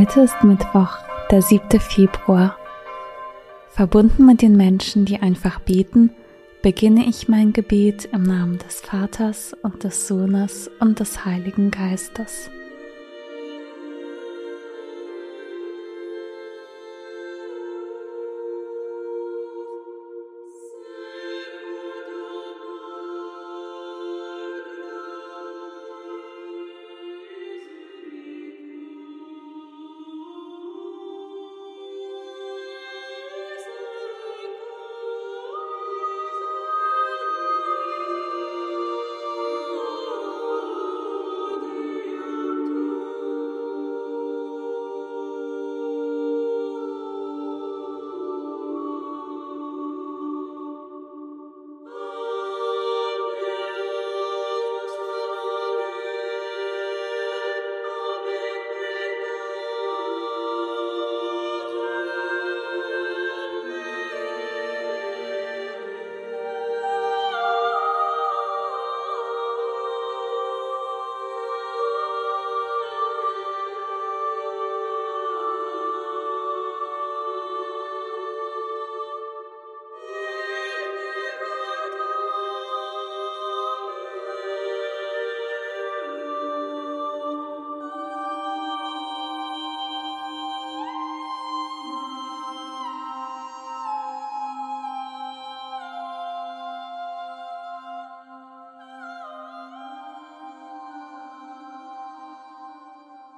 Heute ist Mittwoch, der 7. Februar. Verbunden mit den Menschen, die einfach beten, beginne ich mein Gebet im Namen des Vaters und des Sohnes und des Heiligen Geistes.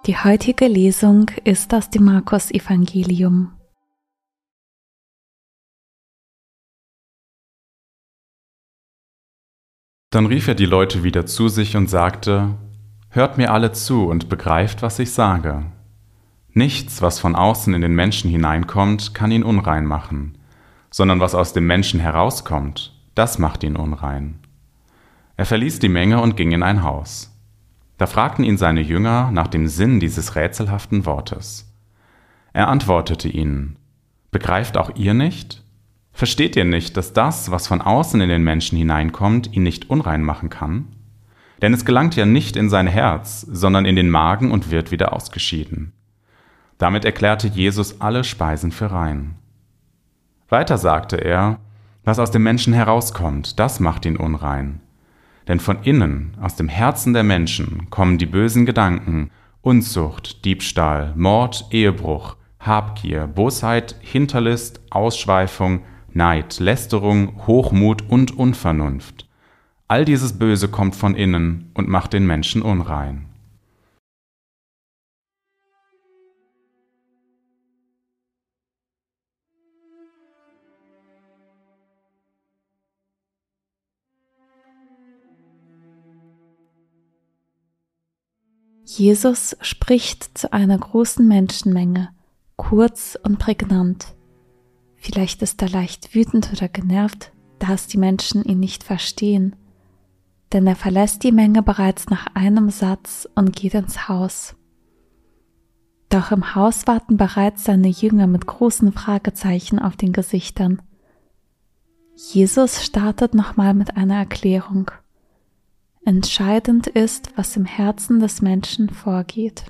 Die heutige Lesung ist aus dem Markus Evangelium. Dann rief er die Leute wieder zu sich und sagte, Hört mir alle zu und begreift, was ich sage. Nichts, was von außen in den Menschen hineinkommt, kann ihn unrein machen, sondern was aus dem Menschen herauskommt, das macht ihn unrein. Er verließ die Menge und ging in ein Haus. Da fragten ihn seine Jünger nach dem Sinn dieses rätselhaften Wortes. Er antwortete ihnen, Begreift auch ihr nicht? Versteht ihr nicht, dass das, was von außen in den Menschen hineinkommt, ihn nicht unrein machen kann? Denn es gelangt ja nicht in sein Herz, sondern in den Magen und wird wieder ausgeschieden. Damit erklärte Jesus alle Speisen für rein. Weiter sagte er, was aus dem Menschen herauskommt, das macht ihn unrein. Denn von innen, aus dem Herzen der Menschen, kommen die bösen Gedanken, Unzucht, Diebstahl, Mord, Ehebruch, Habgier, Bosheit, Hinterlist, Ausschweifung, Neid, Lästerung, Hochmut und Unvernunft. All dieses Böse kommt von innen und macht den Menschen unrein. Jesus spricht zu einer großen Menschenmenge, kurz und prägnant. Vielleicht ist er leicht wütend oder genervt, da es die Menschen ihn nicht verstehen, denn er verlässt die Menge bereits nach einem Satz und geht ins Haus. Doch im Haus warten bereits seine Jünger mit großen Fragezeichen auf den Gesichtern. Jesus startet nochmal mit einer Erklärung. Entscheidend ist, was im Herzen des Menschen vorgeht.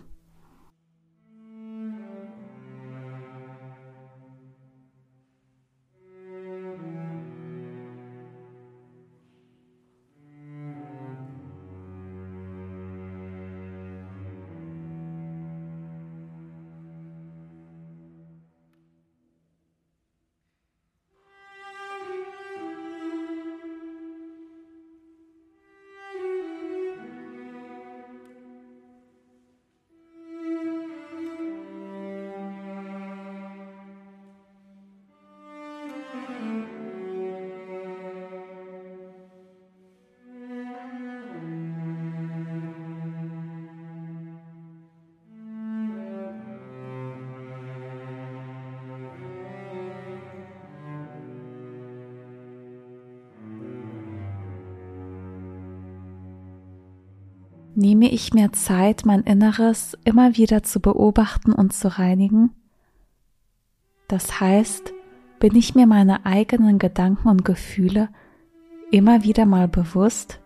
Nehme ich mir Zeit, mein Inneres immer wieder zu beobachten und zu reinigen? Das heißt, bin ich mir meine eigenen Gedanken und Gefühle immer wieder mal bewusst?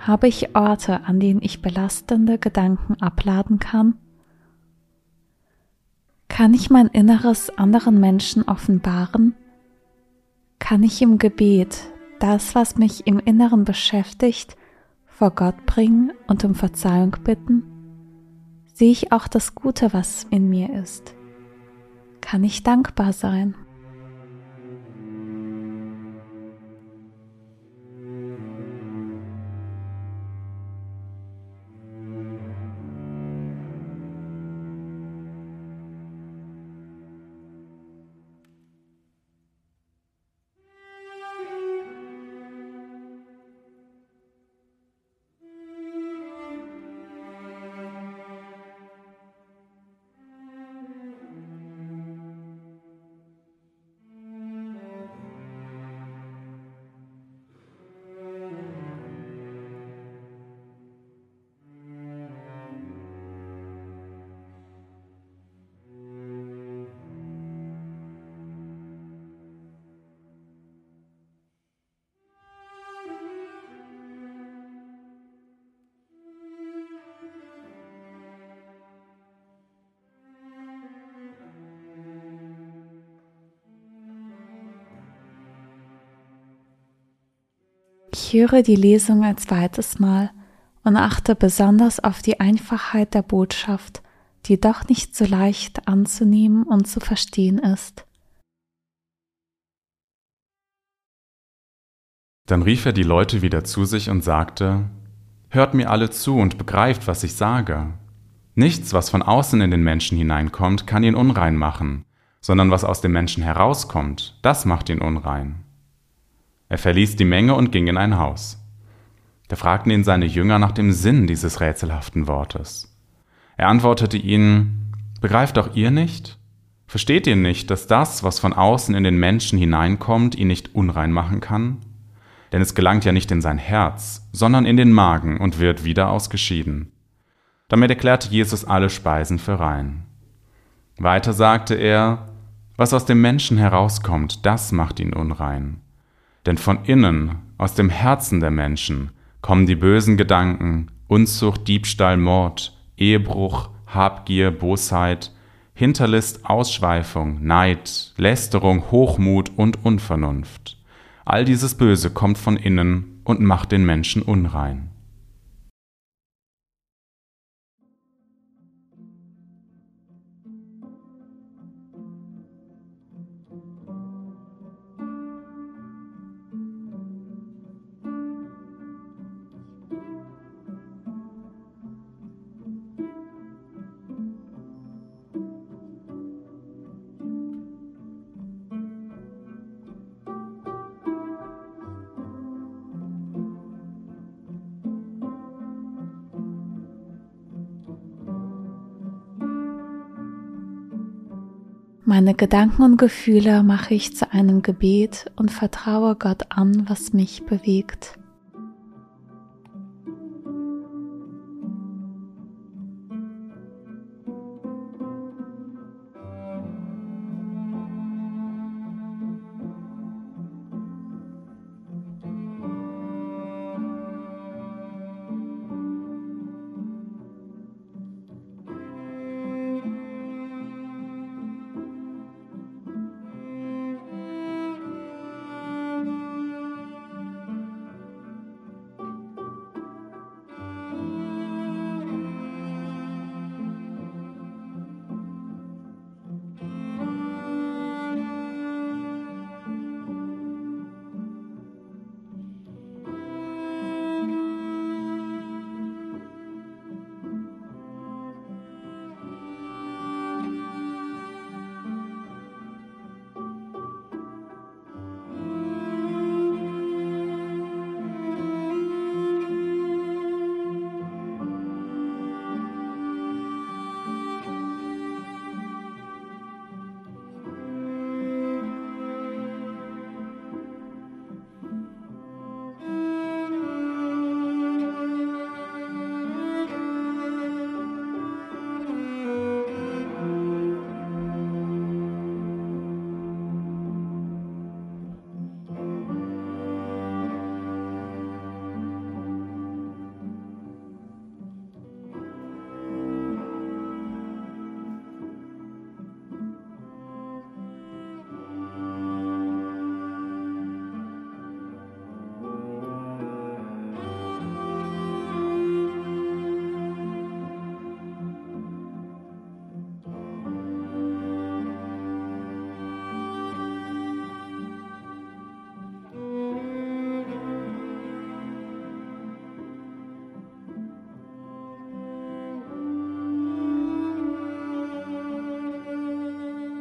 Habe ich Orte, an denen ich belastende Gedanken abladen kann? Kann ich mein Inneres anderen Menschen offenbaren? Kann ich im Gebet das, was mich im Inneren beschäftigt, vor Gott bringen und um Verzeihung bitten? Sehe ich auch das Gute, was in mir ist? Kann ich dankbar sein? Ich höre die Lesung ein zweites Mal und achte besonders auf die Einfachheit der Botschaft, die doch nicht so leicht anzunehmen und zu verstehen ist. Dann rief er die Leute wieder zu sich und sagte, Hört mir alle zu und begreift, was ich sage. Nichts, was von außen in den Menschen hineinkommt, kann ihn unrein machen, sondern was aus dem Menschen herauskommt, das macht ihn unrein. Er verließ die Menge und ging in ein Haus. Da fragten ihn seine Jünger nach dem Sinn dieses rätselhaften Wortes. Er antwortete ihnen, Begreift auch ihr nicht? Versteht ihr nicht, dass das, was von außen in den Menschen hineinkommt, ihn nicht unrein machen kann? Denn es gelangt ja nicht in sein Herz, sondern in den Magen und wird wieder ausgeschieden. Damit erklärte Jesus alle Speisen für rein. Weiter sagte er, was aus dem Menschen herauskommt, das macht ihn unrein. Denn von innen, aus dem Herzen der Menschen, kommen die bösen Gedanken, Unzucht, Diebstahl, Mord, Ehebruch, Habgier, Bosheit, Hinterlist, Ausschweifung, Neid, Lästerung, Hochmut und Unvernunft. All dieses Böse kommt von innen und macht den Menschen unrein. Meine Gedanken und Gefühle mache ich zu einem Gebet und vertraue Gott an, was mich bewegt.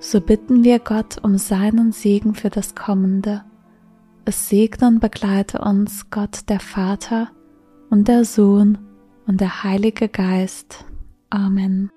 So bitten wir Gott um seinen Segen für das Kommende. Es segne und begleite uns Gott der Vater und der Sohn und der Heilige Geist. Amen.